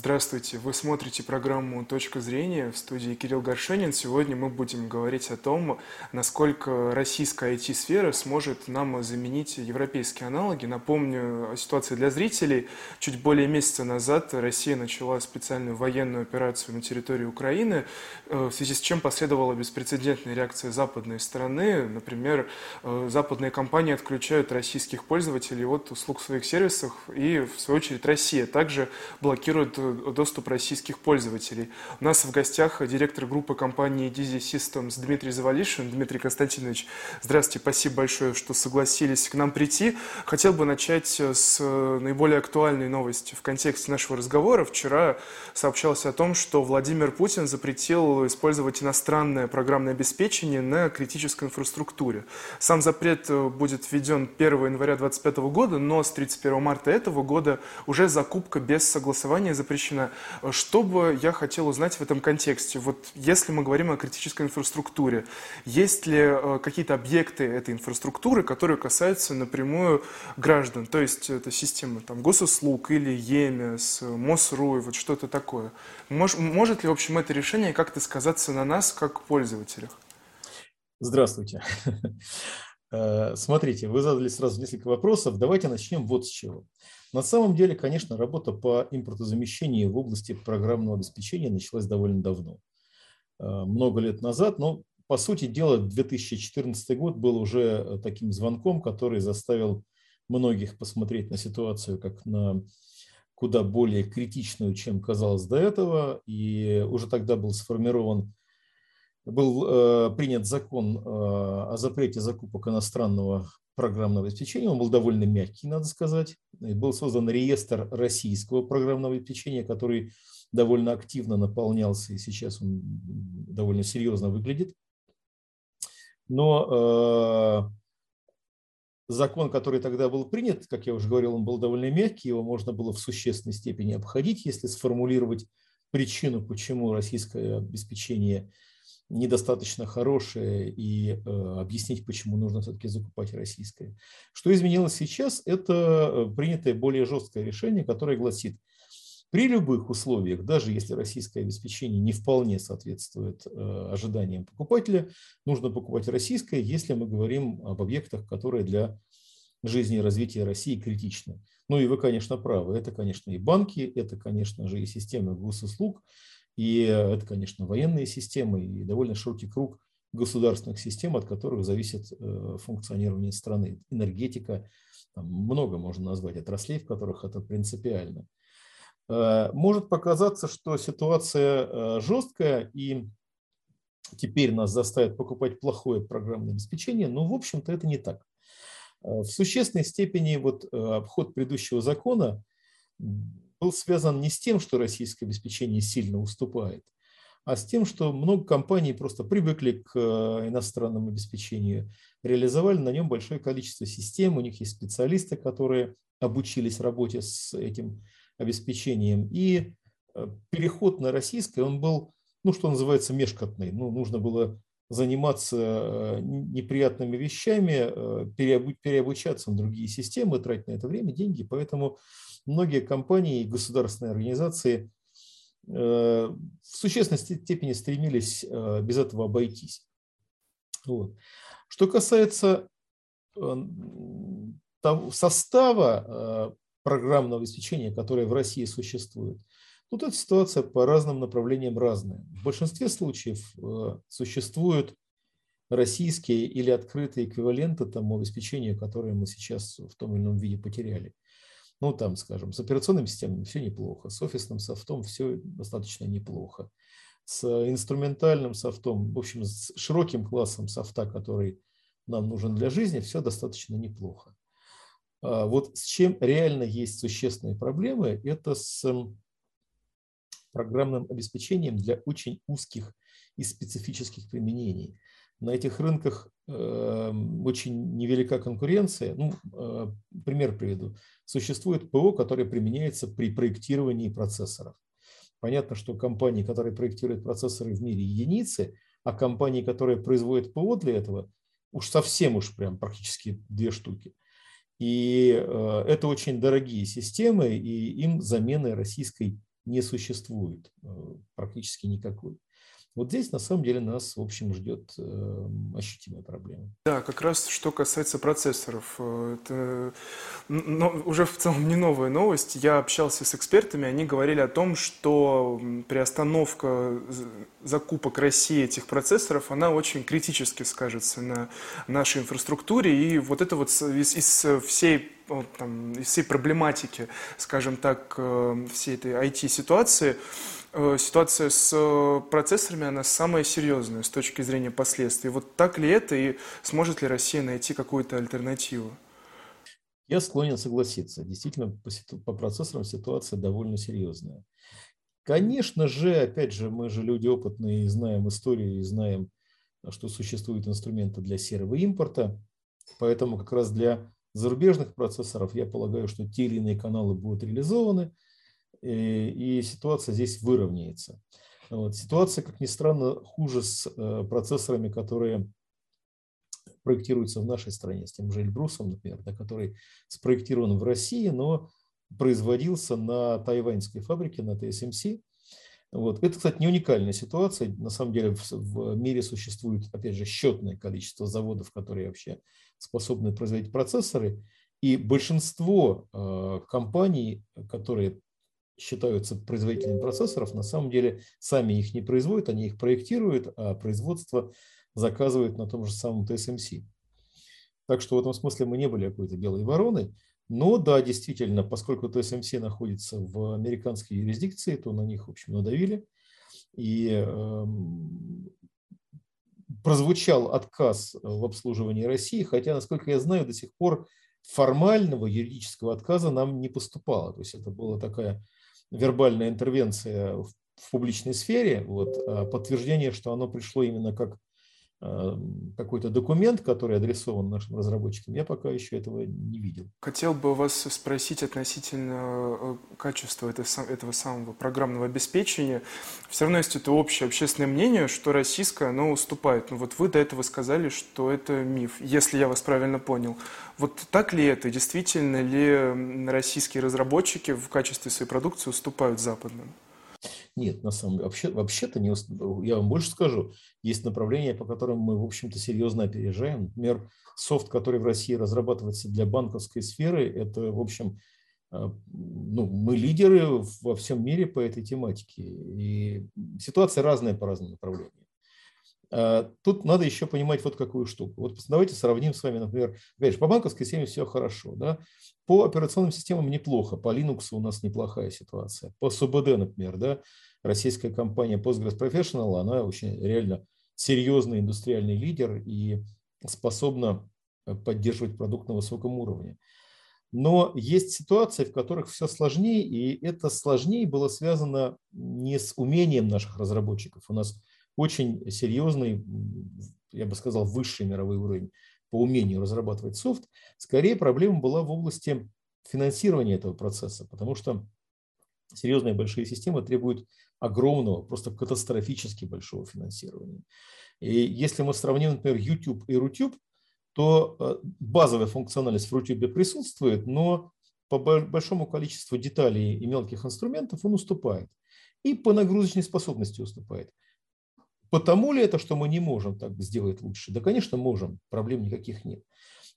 Здравствуйте, вы смотрите программу «Точка зрения» в студии Кирилл Горшенин. Сегодня мы будем говорить о том, насколько российская IT-сфера сможет нам заменить европейские аналоги. Напомню о ситуации для зрителей. Чуть более месяца назад Россия начала специальную военную операцию на территории Украины, э, в связи с чем последовала беспрецедентная реакция западной стороны. Например, э, западные компании отключают российских пользователей от услуг в своих сервисах, и, в свою очередь, Россия также блокирует доступ российских пользователей. У нас в гостях директор группы компании Dizzy Systems Дмитрий Завалишин. Дмитрий Константинович, здравствуйте, спасибо большое, что согласились к нам прийти. Хотел бы начать с наиболее актуальной новости в контексте нашего разговора. Вчера сообщалось о том, что Владимир Путин запретил использовать иностранное программное обеспечение на критической инфраструктуре. Сам запрет будет введен 1 января 2025 года, но с 31 марта этого года уже закупка без согласования запрещена. Что бы я хотел узнать в этом контексте? Вот если мы говорим о критической инфраструктуре, есть ли э, какие-то объекты этой инфраструктуры, которые касаются напрямую граждан? То есть это система там, госуслуг или ЕМИС, МОСРУ, вот что-то такое. Мож, может ли, в общем, это решение как-то сказаться на нас, как пользователях? Здравствуйте. Э, смотрите, вы задали сразу несколько вопросов. Давайте начнем вот с чего. На самом деле, конечно, работа по импортозамещению в области программного обеспечения началась довольно давно, э, много лет назад, но по сути дела 2014 год был уже э, таким звонком, который заставил многих посмотреть на ситуацию как на куда более критичную, чем казалось до этого. И уже тогда был сформирован, был э, принят закон о запрете закупок иностранного программного обеспечения. Он был довольно мягкий, надо сказать. И был создан реестр российского программного обеспечения, который довольно активно наполнялся, и сейчас он довольно серьезно выглядит. Но э, закон, который тогда был принят, как я уже говорил, он был довольно мягкий, его можно было в существенной степени обходить, если сформулировать причину, почему российское обеспечение недостаточно хорошее и э, объяснить, почему нужно все-таки закупать российское. Что изменилось сейчас, это э, принятое более жесткое решение, которое гласит, при любых условиях, даже если российское обеспечение не вполне соответствует э, ожиданиям покупателя, нужно покупать российское, если мы говорим об объектах, которые для жизни и развития России критичны. Ну и вы, конечно, правы. Это, конечно, и банки, это, конечно же, и системы госуслуг, и это, конечно, военные системы и довольно широкий круг государственных систем, от которых зависит э, функционирование страны. Энергетика, там много можно назвать отраслей, в которых это принципиально. Э, может показаться, что ситуация э, жесткая и теперь нас заставят покупать плохое программное обеспечение, но в общем-то это не так. В существенной степени вот обход предыдущего закона был связан не с тем, что российское обеспечение сильно уступает, а с тем, что много компаний просто привыкли к э, иностранному обеспечению, реализовали на нем большое количество систем, у них есть специалисты, которые обучились работе с этим обеспечением. И э, переход на российское, он был, ну, что называется, межкотный. Ну, нужно было заниматься э, неприятными вещами, переобучаться на другие системы, тратить на это время, деньги. Поэтому многие компании и государственные организации э, в существенной степени стремились э, без этого обойтись. Вот. Что касается э, состава программного обеспечения, которое в России существует, тут эта ситуация по разным направлениям разная. В большинстве случаев существуют российские или открытые эквиваленты тому обеспечению, которое мы сейчас в том или ином виде потеряли. Ну, там, скажем, с операционными системами все неплохо, с офисным софтом все достаточно неплохо, с инструментальным софтом, в общем, с широким классом софта, который нам нужен для жизни, все достаточно неплохо. А вот с чем реально есть существенные проблемы, это с программным обеспечением для очень узких и специфических применений на этих рынках э, очень невелика конкуренция. Ну, э, пример приведу. Существует ПО, которое применяется при проектировании процессоров. Понятно, что компании, которые проектируют процессоры в мире единицы, а компании, которые производят ПО для этого, уж совсем уж прям практически две штуки. И э, это очень дорогие системы, и им замены российской не существует практически никакой. Вот здесь на самом деле нас, в общем, ждет э, ощутимая проблема. Да, как раз что касается процессоров. Э, это но, уже в целом не новая новость. Я общался с экспертами, они говорили о том, что приостановка закупок России этих процессоров, она очень критически скажется на нашей инфраструктуре. И вот это вот из, из всей там, из всей проблематики, скажем так, э, всей этой IT-ситуации, Э, ситуация с э, процессорами, она самая серьезная с точки зрения последствий. Вот так ли это и сможет ли Россия найти какую-то альтернативу? Я склонен согласиться. Действительно, по, по процессорам ситуация довольно серьезная. Конечно же, опять же, мы же люди опытные и знаем историю, и знаем, что существуют инструменты для серого импорта. Поэтому как раз для зарубежных процессоров я полагаю, что те или иные каналы будут реализованы – и ситуация здесь выровняется. Вот. Ситуация, как ни странно, хуже с э, процессорами, которые проектируются в нашей стране, с тем же Эльбрусом, например, да, который спроектирован в России, но производился на тайваньской фабрике, на TSMC. Вот. Это, кстати, не уникальная ситуация. На самом деле в мире существует, опять же, счетное количество заводов, которые вообще способны производить процессоры. И большинство э, компаний, которые считаются производителями процессоров, на самом деле сами их не производят, они их проектируют, а производство заказывают на том же самом TSMC. Так что в этом смысле мы не были какой-то белой вороной. Но да, действительно, поскольку TSMC находится в американской юрисдикции, то на них, в общем, надавили. И э, прозвучал отказ в обслуживании России, хотя, насколько я знаю, до сих пор формального юридического отказа нам не поступало. То есть это была такая вербальная интервенция в, публичной сфере, вот, а подтверждение, что оно пришло именно как какой-то документ, который адресован нашим разработчикам, я пока еще этого не видел. Хотел бы вас спросить относительно э, качества этого самого программного обеспечения. Все равно есть это общее общественное мнение, что российское, оно уступает. Но вот вы до этого сказали, что это миф, если я вас правильно понял. Вот так ли это? Действительно ли российские разработчики в качестве своей продукции уступают западным? Нет, на самом деле, вообще, вообще-то, не, я вам больше скажу, есть направления, по которым мы, в общем-то, серьезно опережаем. Например, софт, который в России разрабатывается для банковской сферы, это, в общем, а, ну, мы лидеры во всем мире по этой тематике. И ситуация разная по разным направлениям. А, тут надо еще понимать вот какую штуку. Вот давайте сравним с вами, например, же, по банковской системе все хорошо, да? по операционным системам неплохо, по Linux у нас неплохая ситуация, по СУБД, например, да, российская компания Postgres Professional, она очень реально серьезный индустриальный лидер и способна э, поддерживать продукт на высоком уровне. Но есть ситуации, в которых все сложнее, и это сложнее было связано не с умением наших разработчиков. У нас очень серьезный, я бы сказал, высший мировой уровень по умению разрабатывать софт. Скорее проблема была в области финансирования этого процесса, потому что серьезные большие системы требуют огромного, просто катастрофически большого финансирования. И если мы сравним, например, YouTube и Rutube, то э, базовая функциональность в Rutube присутствует, но по большому количеству деталей и мелких инструментов он уступает. И по нагрузочной способности уступает. Потому ли это, что мы не можем так сделать лучше? Да, конечно, можем, проблем никаких нет.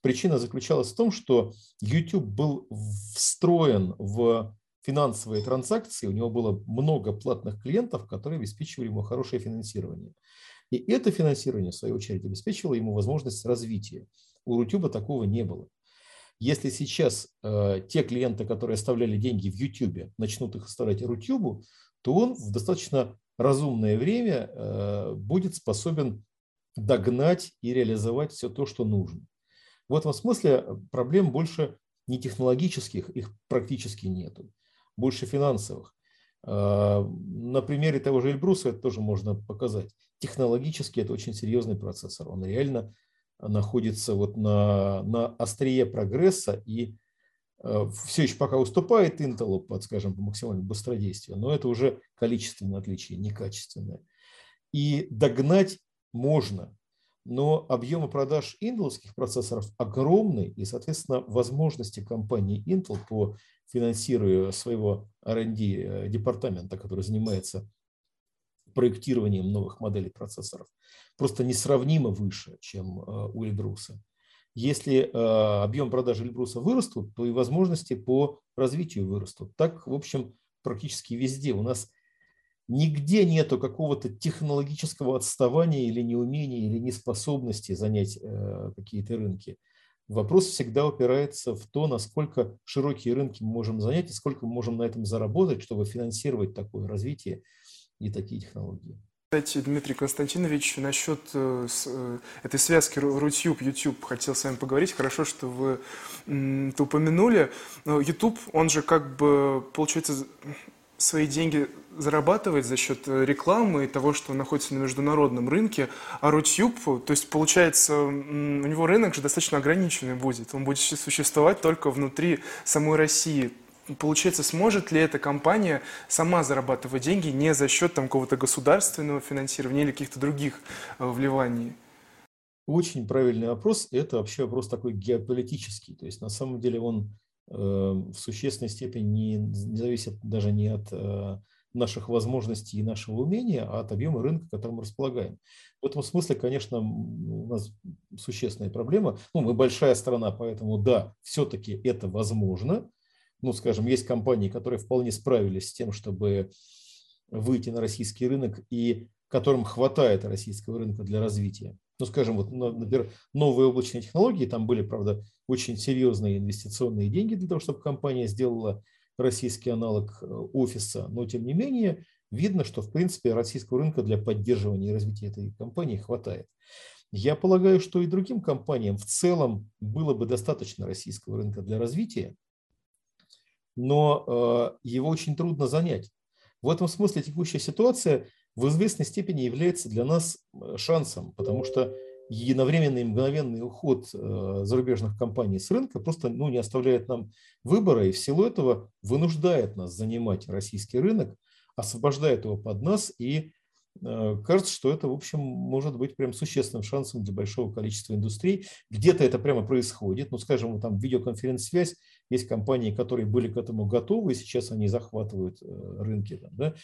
Причина заключалась в том, что YouTube был встроен в финансовые транзакции, у него было много платных клиентов, которые обеспечивали ему хорошее финансирование. И это финансирование, в свою очередь, обеспечивало ему возможность развития. У Рутюба такого не было. Если сейчас э, те клиенты, которые оставляли деньги в YouTube, начнут их оставлять Рутюбу, то он в достаточно разумное время э, будет способен догнать и реализовать все то, что нужно. В этом смысле проблем больше не технологических, их практически нету, больше финансовых. Э, на примере того же Эльбруса это тоже можно показать. Технологически это очень серьезный процессор. Он реально находится вот на, на острие прогресса и Э, все еще пока уступает Intel, под, скажем, по максимальному быстродействию, но это уже количественное отличие, не качественное. И догнать можно, но объемы продаж интеловских процессоров огромны, и, соответственно, возможности компании Intel по финансированию своего R&D э, департамента, который занимается проектированием новых моделей процессоров, просто несравнимо выше, чем э, у Эльбруса. Если э, объем продаж Эльбруса вырастут, то и возможности по развитию вырастут. Так, в общем, практически везде. У нас нигде нету какого-то технологического отставания или неумения, или неспособности занять э, какие-то рынки. Вопрос всегда упирается в то, насколько широкие рынки мы можем занять и сколько мы можем на этом заработать, чтобы финансировать такое развитие и такие технологии. Кстати, Дмитрий Константинович, насчет э, э, этой связки Рутюб, YouTube хотел с вами поговорить. Хорошо, что вы это упомянули. YouTube, он же как бы, получается, свои деньги зарабатывает за счет э, рекламы и того, что находится на международном рынке, а Рутюб, то есть получается, у него рынок же достаточно ограниченный будет, он будет существовать только внутри самой России получается, сможет ли эта компания сама зарабатывать деньги не за счет там какого-то государственного финансирования или каких-то других э, вливаний? Очень правильный вопрос. Это вообще вопрос такой геополитический. То есть на самом деле он э, в существенной степени не, не зависит даже не от э, наших возможностей и нашего умения, а от объема рынка, которым мы располагаем. В этом смысле, конечно, у нас существенная проблема. Ну, мы большая страна, поэтому да, все-таки это возможно ну, скажем, есть компании, которые вполне справились с тем, чтобы выйти на российский рынок и которым хватает российского рынка для развития. Ну, скажем, вот, например, новые облачные технологии, там были, правда, очень серьезные инвестиционные деньги для того, чтобы компания сделала российский аналог э, офиса, но тем не менее видно, что в принципе российского рынка для поддерживания и развития этой компании хватает. Я полагаю, что и другим компаниям в целом было бы достаточно российского рынка для развития, но э, его очень трудно занять. В этом смысле текущая ситуация в известной степени является для нас э, шансом, потому что единовременный мгновенный уход э, зарубежных компаний с рынка просто ну, не оставляет нам выбора и в силу этого вынуждает нас занимать российский рынок, освобождает его под нас и кажется, что это, в общем, может быть прям существенным шансом для большого количества индустрий. Где-то это прямо происходит. Ну, скажем, там видеоконференц-связь, есть компании, которые были к этому готовы, и сейчас они захватывают э, рынки. Там, да?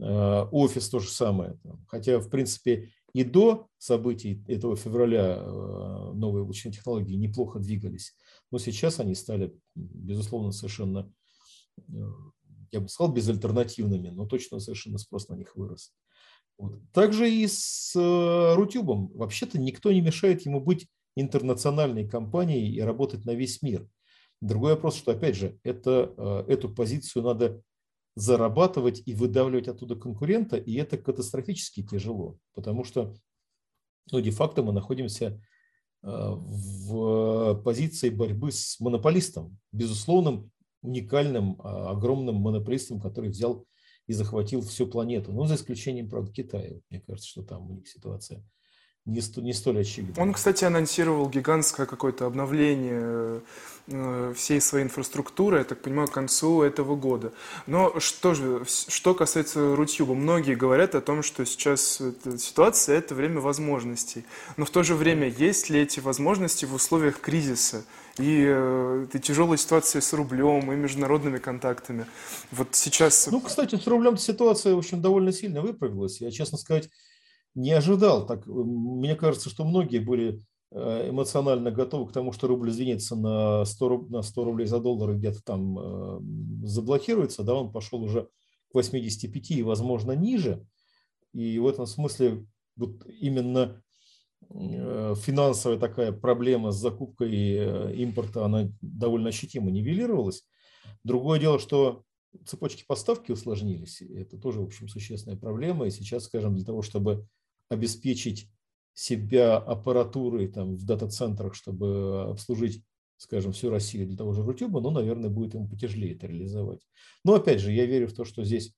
Э, офис то же самое. Хотя, в принципе, и до событий этого февраля новые обучение технологии неплохо двигались. Но сейчас они стали, безусловно, совершенно, я бы сказал, безальтернативными, но точно совершенно спрос на них вырос. Вот. Также и с э, Рутюбом. Вообще-то никто не мешает ему быть интернациональной компанией и работать на весь мир. Другой вопрос, что, опять же, это, э, эту позицию надо зарабатывать и выдавливать оттуда конкурента, и это катастрофически тяжело, потому что ну, де-факто мы находимся э, в позиции борьбы с монополистом, безусловным, уникальным, а, огромным монополистом, который взял и захватил всю планету. Ну, за исключением, правда, Китая. Мне кажется, что там у них ситуация не, не столь очевидна. Он, кстати, анонсировал гигантское какое-то обновление э, всей своей инфраструктуры, я так понимаю, к концу этого года. Но что же, что касается Рутюба, многие говорят о том, что сейчас ситуация – это время возможностей. Но в то же время, есть ли эти возможности в условиях кризиса? и э, этой тяжелой ситуации с рублем и международными контактами. Вот сейчас... Ну, кстати, с рублем ситуация, в общем, довольно сильно выправилась. Я, честно сказать, не ожидал. Так, мне кажется, что многие были э, эмоционально готовы к тому, что рубль сдвинется на 100, на 100 рублей за доллар и где-то там э, заблокируется, да, он пошел уже к 85 и, возможно, ниже. И в этом смысле вот именно Э, финансовая такая проблема с закупкой э, импорта, она довольно ощутимо нивелировалась. Другое дело, что цепочки поставки усложнились. Это тоже, в общем, существенная проблема. И сейчас, скажем, для того, чтобы обеспечить себя аппаратурой там, в дата-центрах, чтобы обслужить, скажем, всю Россию для того же Рутюба, ну, наверное, будет ему потяжелее это реализовать. Но, опять же, я верю в то, что здесь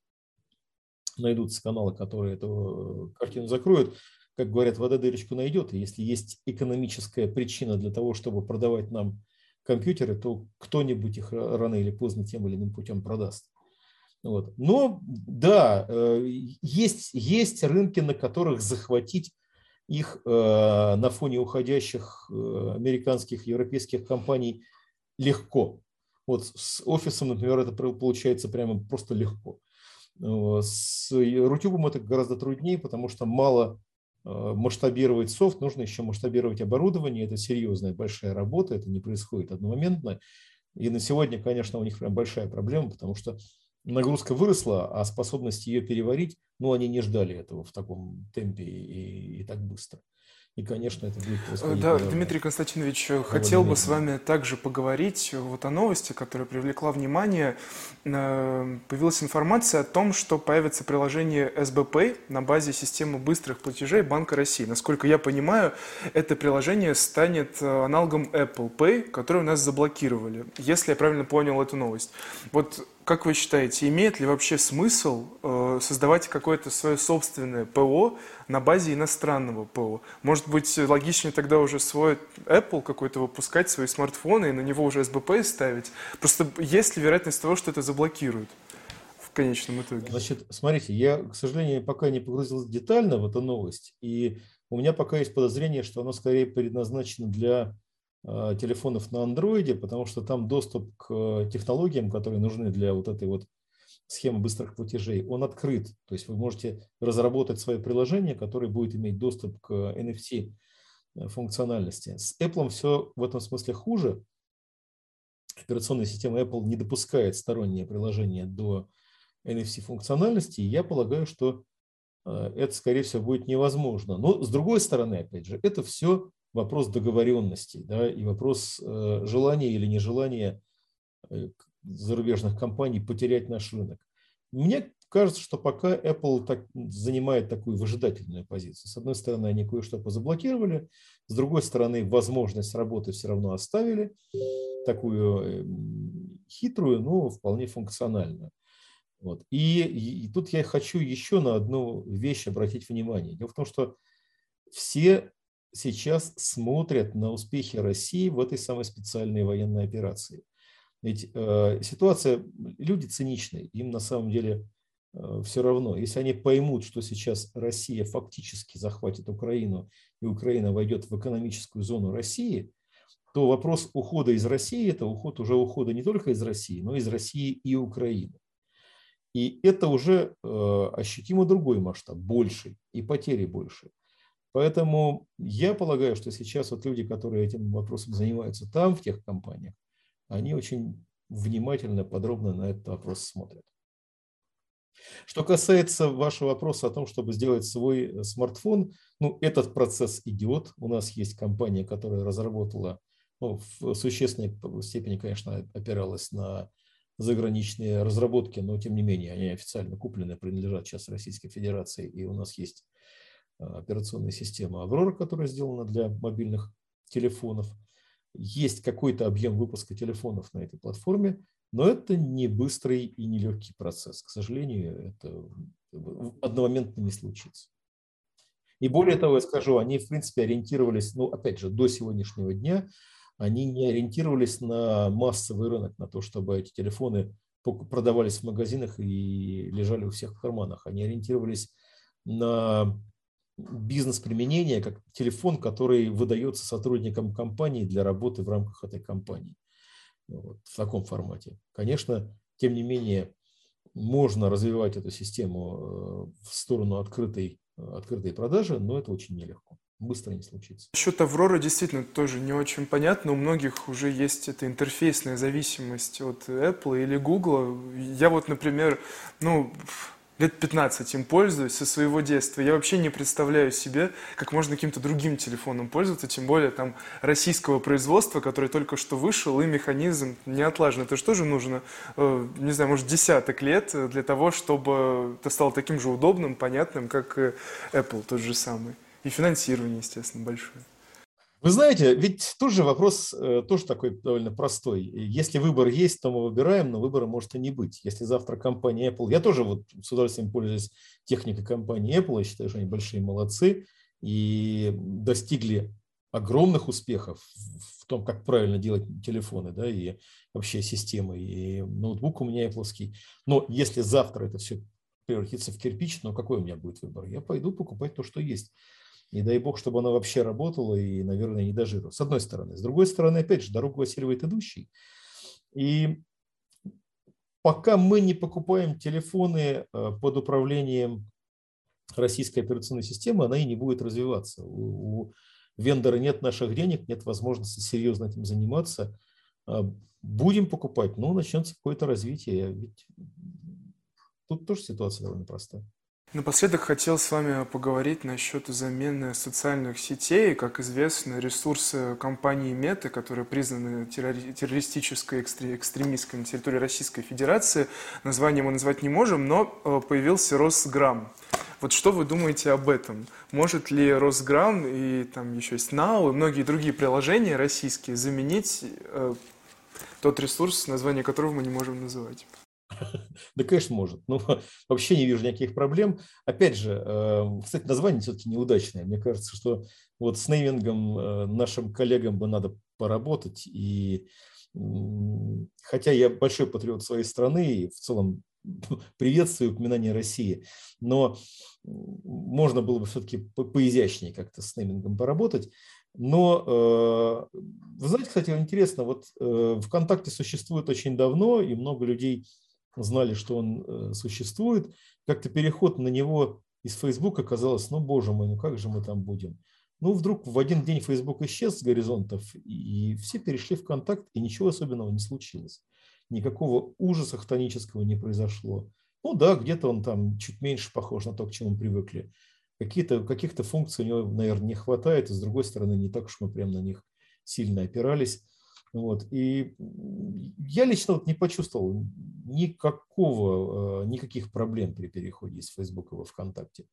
найдутся каналы, которые эту картину закроют как говорят, вода дырочку найдет. И если есть экономическая причина для того, чтобы продавать нам компьютеры, то кто-нибудь их рано или поздно тем или иным путем продаст. Вот. Но да, э, есть, есть рынки, на которых захватить их на фоне уходящих американских, европейских компаний легко. Вот с офисом, например, это получается прямо просто легко. С Рутюбом это гораздо труднее, потому что мало Э, масштабировать софт, нужно еще масштабировать оборудование. Это серьезная большая работа, это не происходит одномоментно. И на сегодня, конечно, у них прям большая проблема, потому что нагрузка выросла, а способность ее переварить, ну, они не ждали этого в таком темпе и, и так быстро. И, конечно, это будет происходить. Да, Дмитрий Константинович, хотел бы с вами также поговорить вот о новости, которая привлекла внимание. Э, появилась информация о том, что появится приложение SBPay на базе системы быстрых платежей Банка России. Насколько я понимаю, это приложение станет э, аналогом Apple Pay, который у нас заблокировали, если я правильно понял эту новость. Вот как вы считаете, имеет ли вообще смысл э, создавать какое-то свое собственное ПО на базе иностранного ПО? Может быть, логичнее тогда уже свой Apple какой-то выпускать, свои смартфоны, и на него уже SBP ставить? Просто есть ли вероятность того, что это заблокируют? в конечном итоге. Значит, смотрите, я, к сожалению, пока не погрузился детально в эту новость, и у меня пока есть подозрение, что оно скорее предназначено для телефонов на андроиде, потому что там доступ к технологиям, которые нужны для вот этой вот схемы быстрых платежей, он открыт. То есть вы можете разработать свое приложение, которое будет иметь доступ к NFC э, функциональности. С Apple все в этом смысле хуже. Операционная система Apple не допускает сторонние приложения до NFC функциональности. И я полагаю, что э, это, скорее всего, будет невозможно. Но, с другой стороны, опять же, это все вопрос договоренности да, и вопрос э, желания или нежелания э, зарубежных компаний потерять наш рынок. Мне кажется, что пока Apple так, занимает такую выжидательную позицию. С одной стороны, они кое-что позаблокировали, с другой стороны, возможность работы все равно оставили, такую эм, хитрую, но вполне функциональную. Вот. И, и тут я хочу еще на одну вещь обратить внимание. Дело в том, что все сейчас смотрят на успехи России в этой самой специальной военной операции. Ведь э, ситуация, люди циничные, им на самом деле э, все равно. Если они поймут, что сейчас Россия фактически захватит Украину, и Украина войдет в экономическую зону России, то вопрос ухода из России – это уход уже ухода не только из России, но из России и Украины. И это уже э, ощутимо другой масштаб, больший, и потери больше. Поэтому я полагаю, что сейчас вот люди, которые этим вопросом занимаются там, в тех компаниях, они очень внимательно, подробно на этот вопрос смотрят. Что касается вашего вопроса о том, чтобы сделать свой э, смартфон, ну, этот процесс идет. У нас есть компания, которая разработала, ну, в существенной степени, конечно, опиралась на заграничные разработки, но тем не менее они официально куплены, принадлежат сейчас Российской Федерации, и у нас есть Э, операционная система Аврора, которая сделана для мобильных телефонов. Есть какой-то объем выпуска телефонов на этой платформе, но это не быстрый и не легкий процесс. К сожалению, это одномоментно не случится. И более того, я скажу, они, в принципе, ориентировались, ну, опять же, до сегодняшнего дня, они не ориентировались на массовый рынок, на то, чтобы эти телефоны продавались в магазинах и лежали у всех в карманах. Они ориентировались на бизнес-применение, как телефон, который выдается сотрудникам компании для работы в рамках этой компании. Вот, в таком формате. Конечно, тем не менее, можно развивать эту систему э, в сторону открытой, открытой продажи, но это очень нелегко. Быстро не случится. Насчет Аврора действительно тоже не очень понятно. У многих уже есть эта интерфейсная зависимость от Apple или Google. Я вот, например, ну, лет 15 им пользуюсь со своего детства. Я вообще не представляю себе, как можно каким-то другим телефоном пользоваться, тем более там российского производства, который только что вышел, и механизм не отлажен. Это же тоже нужно, э, не знаю, может, десяток лет для того, чтобы это стало таким же удобным, понятным, как Apple тот же самый. И финансирование, естественно, большое. Вы знаете, ведь тоже вопрос э, тоже такой довольно простой. Если выбор есть, то мы выбираем, но выбора может и не быть. Если завтра компания Apple, я тоже вот с удовольствием пользуюсь техникой компании Apple, я считаю, что они большие молодцы и достигли огромных успехов в том, как правильно делать телефоны, да, и вообще системы, и ноутбук у меня Apple. Но если завтра это все превратится в кирпич, ну какой у меня будет выбор? Я пойду покупать то, что есть. И дай бог, чтобы она вообще работала и, наверное, не дожила. С одной стороны. С другой стороны, опять же, дорогу осиливает идущий. И пока мы не покупаем телефоны э, под управлением российской операционной системы, она и не будет развиваться. У, у вендора нет наших денег, нет возможности серьезно этим заниматься. А, будем покупать, но начнется какое-то развитие. Ведь тут тоже ситуация довольно простая. Напоследок хотел с вами поговорить насчет замены социальных сетей. Как известно, ресурсы компании Мета, которые признаны террористической экстремистской на территории Российской Федерации, название мы назвать не можем, но э, появился Росграм. Вот что вы думаете об этом? Может ли Росграм и там еще есть Now и многие другие приложения российские заменить э, тот ресурс, название которого мы не можем называть? Да, конечно, может. Ну, вообще не вижу никаких проблем. Опять же, эм, кстати, название все-таки неудачное. Мне кажется, что вот с неймингом э, нашим коллегам бы надо поработать. И хотя я большой патриот своей страны и в целом приветствую упоминание России, но можно было бы все-таки поизящнее как-то с неймингом поработать. Но, э, вы знаете, кстати, интересно, вот э, ВКонтакте существует очень давно, и много людей знали, что он э, существует. Как-то переход на него из Фейсбука казалось, ну, боже мой, ну как же мы там будем? Ну, вдруг в один день Facebook исчез с горизонтов, и все перешли в контакт, и ничего особенного не случилось. Никакого ужаса хтонического не произошло. Ну да, где-то он там чуть меньше похож на то, к чему мы привыкли. Какие-то, каких-то функций у него, наверное, не хватает, и с другой стороны, не так уж мы прям на них сильно опирались. Вот. И я лично вот не почувствовал никакого, э, никаких проблем при переходе из Facebook во ВКонтакте.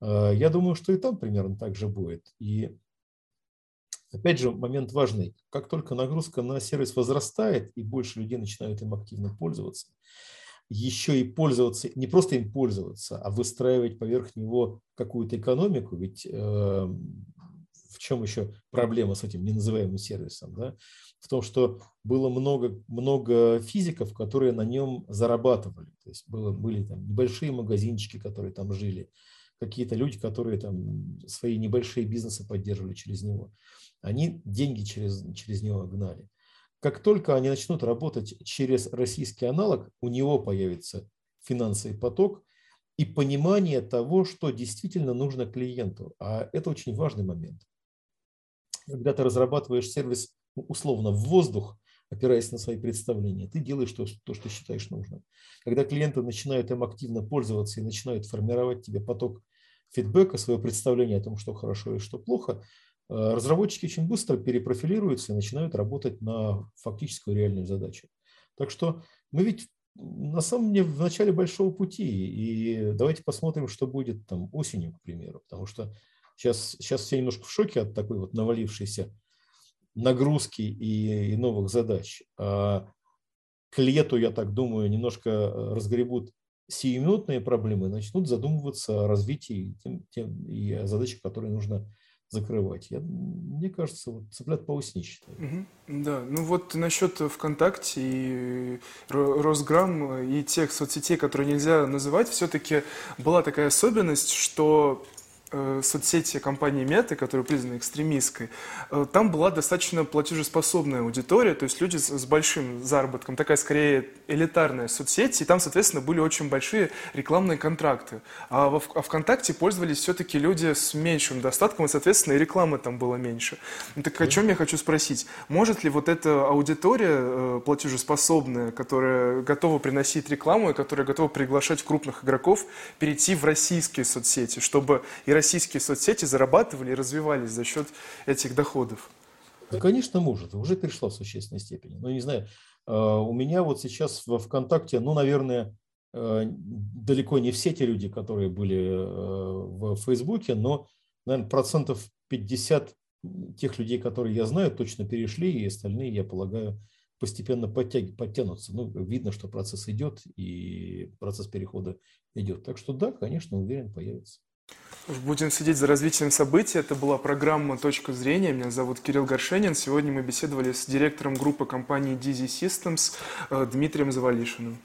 Э, я думаю, что и там примерно так же будет. И опять же, момент важный. Как только нагрузка на сервис возрастает и больше людей начинают им активно пользоваться, еще и пользоваться, не просто им пользоваться, а выстраивать поверх него какую-то экономику, ведь э, в чем еще проблема с этим неназываемым сервисом, да? в том, что было много, много физиков, которые на нем зарабатывали. То есть было, были там небольшие магазинчики, которые там жили, какие-то люди, которые там свои небольшие бизнесы поддерживали через него. Они деньги через, через него гнали. Как только они начнут работать через российский аналог, у него появится финансовый поток и понимание того, что действительно нужно клиенту. А это очень важный момент. Когда ты разрабатываешь сервис условно в воздух, опираясь на свои представления, ты делаешь то, то, что считаешь нужным. Когда клиенты начинают им активно пользоваться и начинают формировать тебе поток фидбэка, свое представление о том, что хорошо и что плохо, э, разработчики очень быстро перепрофилируются и начинают работать на фактическую реальную задачу. Так что мы ведь на самом деле в начале большого пути, и давайте посмотрим, что будет там осенью, к примеру, потому что сейчас, сейчас все немножко в шоке от такой вот навалившейся нагрузки и, и новых задач. А к лету, я так думаю, немножко э, разгребут сиюминутные проблемы, начнут задумываться о развитии тем, тем, и о задачах, которые нужно закрывать. Я, мне кажется, вот цыплят поусни считаю. Угу, да, ну вот насчет ВКонтакте и Росграм и тех соцсетей, которые нельзя называть, все-таки была такая особенность, что соцсети компании Мета, которая признана экстремистской, э, там была достаточно платежеспособная аудитория, то есть люди с большим заработком, такая скорее элитарная соцсеть, и там, соответственно, были очень большие рекламные контракты. А во а ВКонтакте пользовались все-таки люди с меньшим достатком, и, соответственно, и рекламы там было меньше. Ну, так о чем я хочу спросить? Может ли вот эта аудитория э, платежеспособная, которая готова приносить рекламу и которая готова приглашать крупных игроков, перейти в российские соцсети, чтобы и российские соцсети зарабатывали и развивались за счет этих доходов? Конечно, может. Уже перешла в существенной степени. Но ну, не знаю, а, у меня вот сейчас во ВКонтакте, ну, наверное, а, далеко не все те люди, которые были а, в Фейсбуке, но, наверное, процентов 50 тех людей, которые я знаю, точно перешли, и остальные, я полагаю, постепенно подтяг... подтянутся. Ну, видно, что процесс идет, и процесс перехода идет. Так что да, конечно, уверен, появится. Будем следить за развитием событий. Это была программа «Точка зрения». Меня зовут Кирилл Горшенин. Сегодня мы беседовали с директором группы компании Dizzy Systems э, Дмитрием Завалишиным.